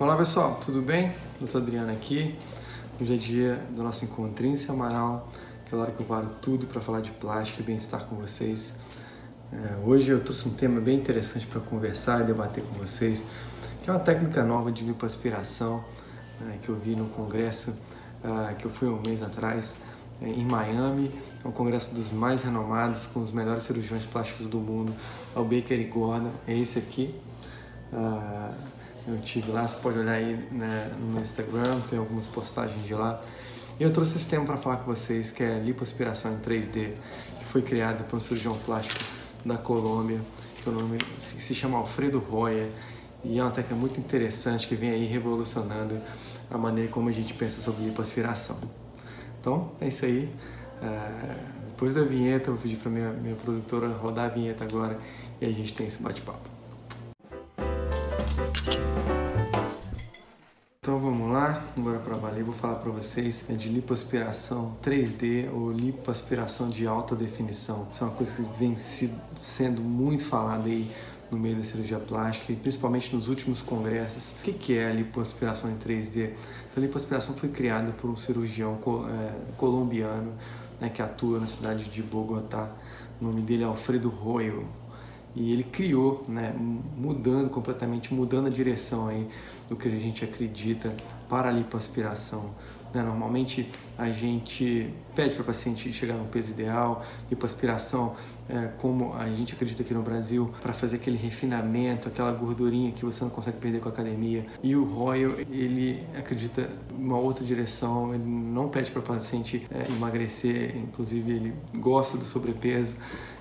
Olá pessoal, tudo bem? Doutor Adriano aqui. Hoje é dia do nosso encontrinho semanal, aquela hora que eu paro tudo para falar de plástico e bem-estar com vocês. É, hoje eu trouxe um tema bem interessante para conversar e debater com vocês, que é uma técnica nova de lipoaspiração né, que eu vi no congresso uh, que eu fui um mês atrás é, em Miami, é um congresso dos mais renomados, com os melhores cirurgiões plásticos do mundo, é o Baker e Gordon, é esse aqui. Uh, eu tive lá, você pode olhar aí né, no meu Instagram, tem algumas postagens de lá. E eu trouxe esse tema para falar com vocês, que é lipoaspiração em 3D, que foi criada por um cirurgião plástico da Colômbia, que o nome se chama Alfredo Roya, e é uma técnica muito interessante que vem aí revolucionando a maneira como a gente pensa sobre lipoaspiração. Então, é isso aí. Uh, depois da vinheta, eu vou pedir para minha, minha produtora rodar a vinheta agora e a gente tem esse bate-papo. Então vamos lá, agora para valer, vou falar para vocês de lipoaspiração 3D ou lipoaspiração de alta definição. Isso é uma coisa que vem sendo muito falada aí no meio da cirurgia plástica e principalmente nos últimos congressos. O que é a lipoaspiração em 3D? A lipoaspiração foi criada por um cirurgião é, colombiano né, que atua na cidade de Bogotá. O nome dele é Alfredo Royo e ele criou, né, mudando completamente, mudando a direção aí do que a gente acredita para a lipoaspiração. Né? Normalmente a gente pede para o paciente chegar no peso ideal, lipoaspiração, é, como a gente acredita aqui no Brasil, para fazer aquele refinamento, aquela gordurinha que você não consegue perder com a academia. E o Royal, ele acredita uma outra direção, ele não pede para o paciente é, emagrecer, inclusive ele gosta do sobrepeso.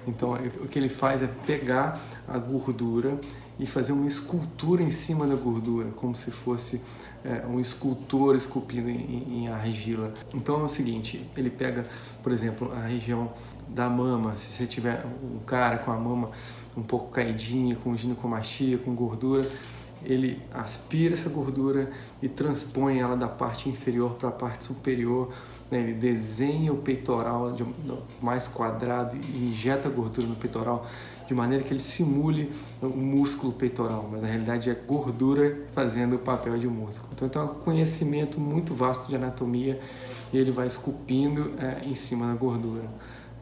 Então o que ele faz é pegar a gordura e fazer uma escultura em cima da gordura, como se fosse é, um escultor esculpindo em, em, argila. Então é o seguinte, ele pega, por exemplo, a região da mama, se você tiver um cara com a mama um pouco caidinha, com ginecomastia, com gordura, ele aspira essa gordura e transpõe ela da parte inferior para a parte superior. Né? Ele desenha o peitoral mais quadrado e injeta gordura no peitoral de maneira que ele simule o músculo peitoral, mas na realidade é gordura fazendo o papel de músculo. Então, então é um conhecimento muito vasto de anatomia e ele vai esculpindo é, em cima da gordura.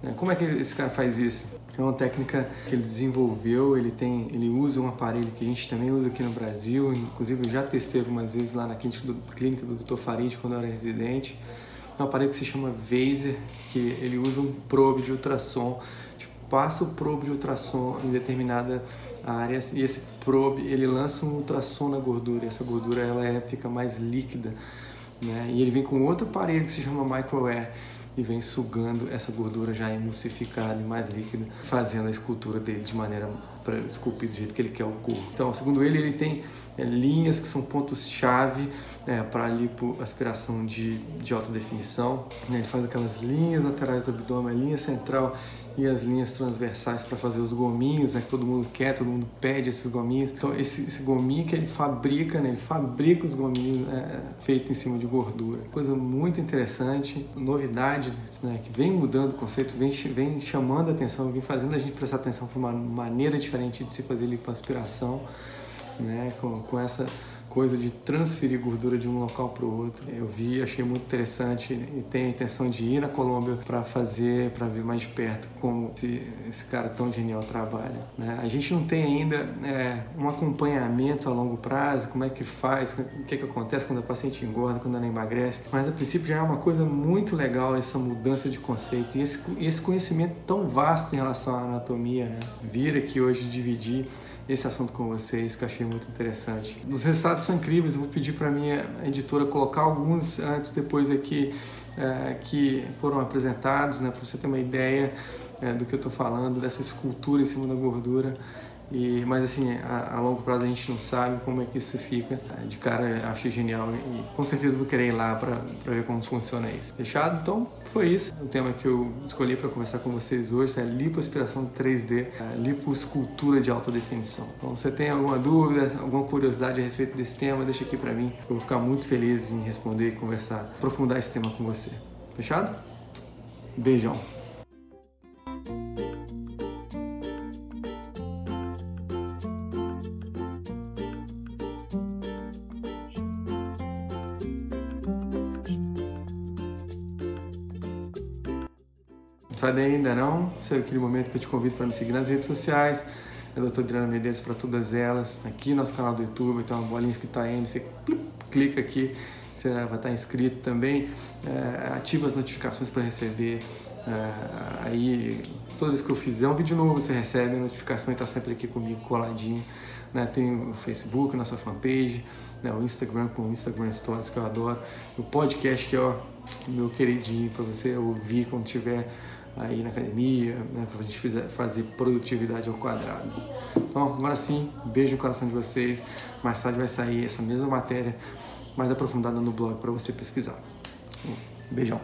Né? Como é que esse cara faz isso? É uma técnica que ele desenvolveu, ele tem, ele usa um aparelho que a gente também usa aqui no Brasil, inclusive eu já testei algumas vezes lá na clínica do, clínica do Dr. Farid quando eu era residente. É um aparelho que se chama Vaser, que ele usa um probe de ultrassom passa o probe de ultrassom em determinada área e esse probe ele lança um ultrassom na gordura e essa gordura ela é, fica mais líquida né? e ele vem com outro aparelho que se chama microair e vem sugando essa gordura já emulsificada e mais líquida fazendo a escultura dele de maneira para esculpir do jeito que ele quer o corpo então segundo ele ele tem é, linhas que são pontos chave é, para lipoaspiração de, de alta definição né? ele faz aquelas linhas laterais do abdômen linha central e as linhas transversais para fazer os gominhos, né, que todo mundo quer, todo mundo pede esses gominhos. Então esse, esse gominho que ele fabrica, né, ele fabrica os gominhos né, feitos em cima de gordura. Coisa muito interessante, novidade né, que vem mudando o conceito, vem, vem chamando a atenção, vem fazendo a gente prestar atenção para uma maneira diferente de se fazer lipoaspiração, né, com, com essa coisa de transferir gordura de um local para o outro. Eu vi, achei muito interessante e tenho a intenção de ir na Colômbia para fazer, para ver mais de perto como esse, esse, cara tão genial trabalha. Né? A gente não tem ainda é, um acompanhamento a longo prazo, como é que faz, o que, é que acontece quando a paciente engorda, quando ela emagrece, mas a princípio já é uma coisa muito legal essa mudança de conceito e esse, esse conhecimento tão vasto em relação à anatomia. Né? Vir aqui hoje dividir esse assunto com vocês, que eu achei muito interessante. Os resultados são incríveis, eu vou pedir para minha editora colocar alguns antes depois aqui é, que foram apresentados, né, para você ter uma ideia é, do que eu estou falando, dessa escultura em cima da gordura. E, mas assim, a, a, longo prazo a gente não sabe como é que isso fica. De cara achei genial e com certeza vou querer ir lá para ver como funciona isso. Fechado? Então foi isso. O tema que eu escolhi para conversar com vocês hoje é lipoaspiração 3D, lipoescultura de alta definição. Então, se você tem alguma dúvida, alguma curiosidade a respeito desse tema, deixa aqui para mim. Eu vou ficar muito feliz em responder e conversar, aprofundar esse tema com você. Fechado? Beijão. Sai daí ainda não, é aquele momento que eu te convido para me seguir nas redes sociais. É Dr. Adriano Medeiros para todas elas. Aqui no nosso canal do YouTube tem uma bolinha escrita M, você clica aqui, você vai estar inscrito também. É, ativa as notificações para receber. É, aí, toda vez que eu fizer um vídeo novo, você recebe a notificação e está sempre aqui comigo coladinho. Né? Tem o Facebook, nossa fanpage, né? o Instagram com o Instagram Stories que eu adoro, o podcast que é ó, meu queridinho para você ouvir quando tiver aí na academia, né, para a gente fazer produtividade ao quadrado. Então, agora sim, beijo no coração de vocês. Mais tarde vai sair essa mesma matéria mais aprofundada no blog para você pesquisar. Beijão.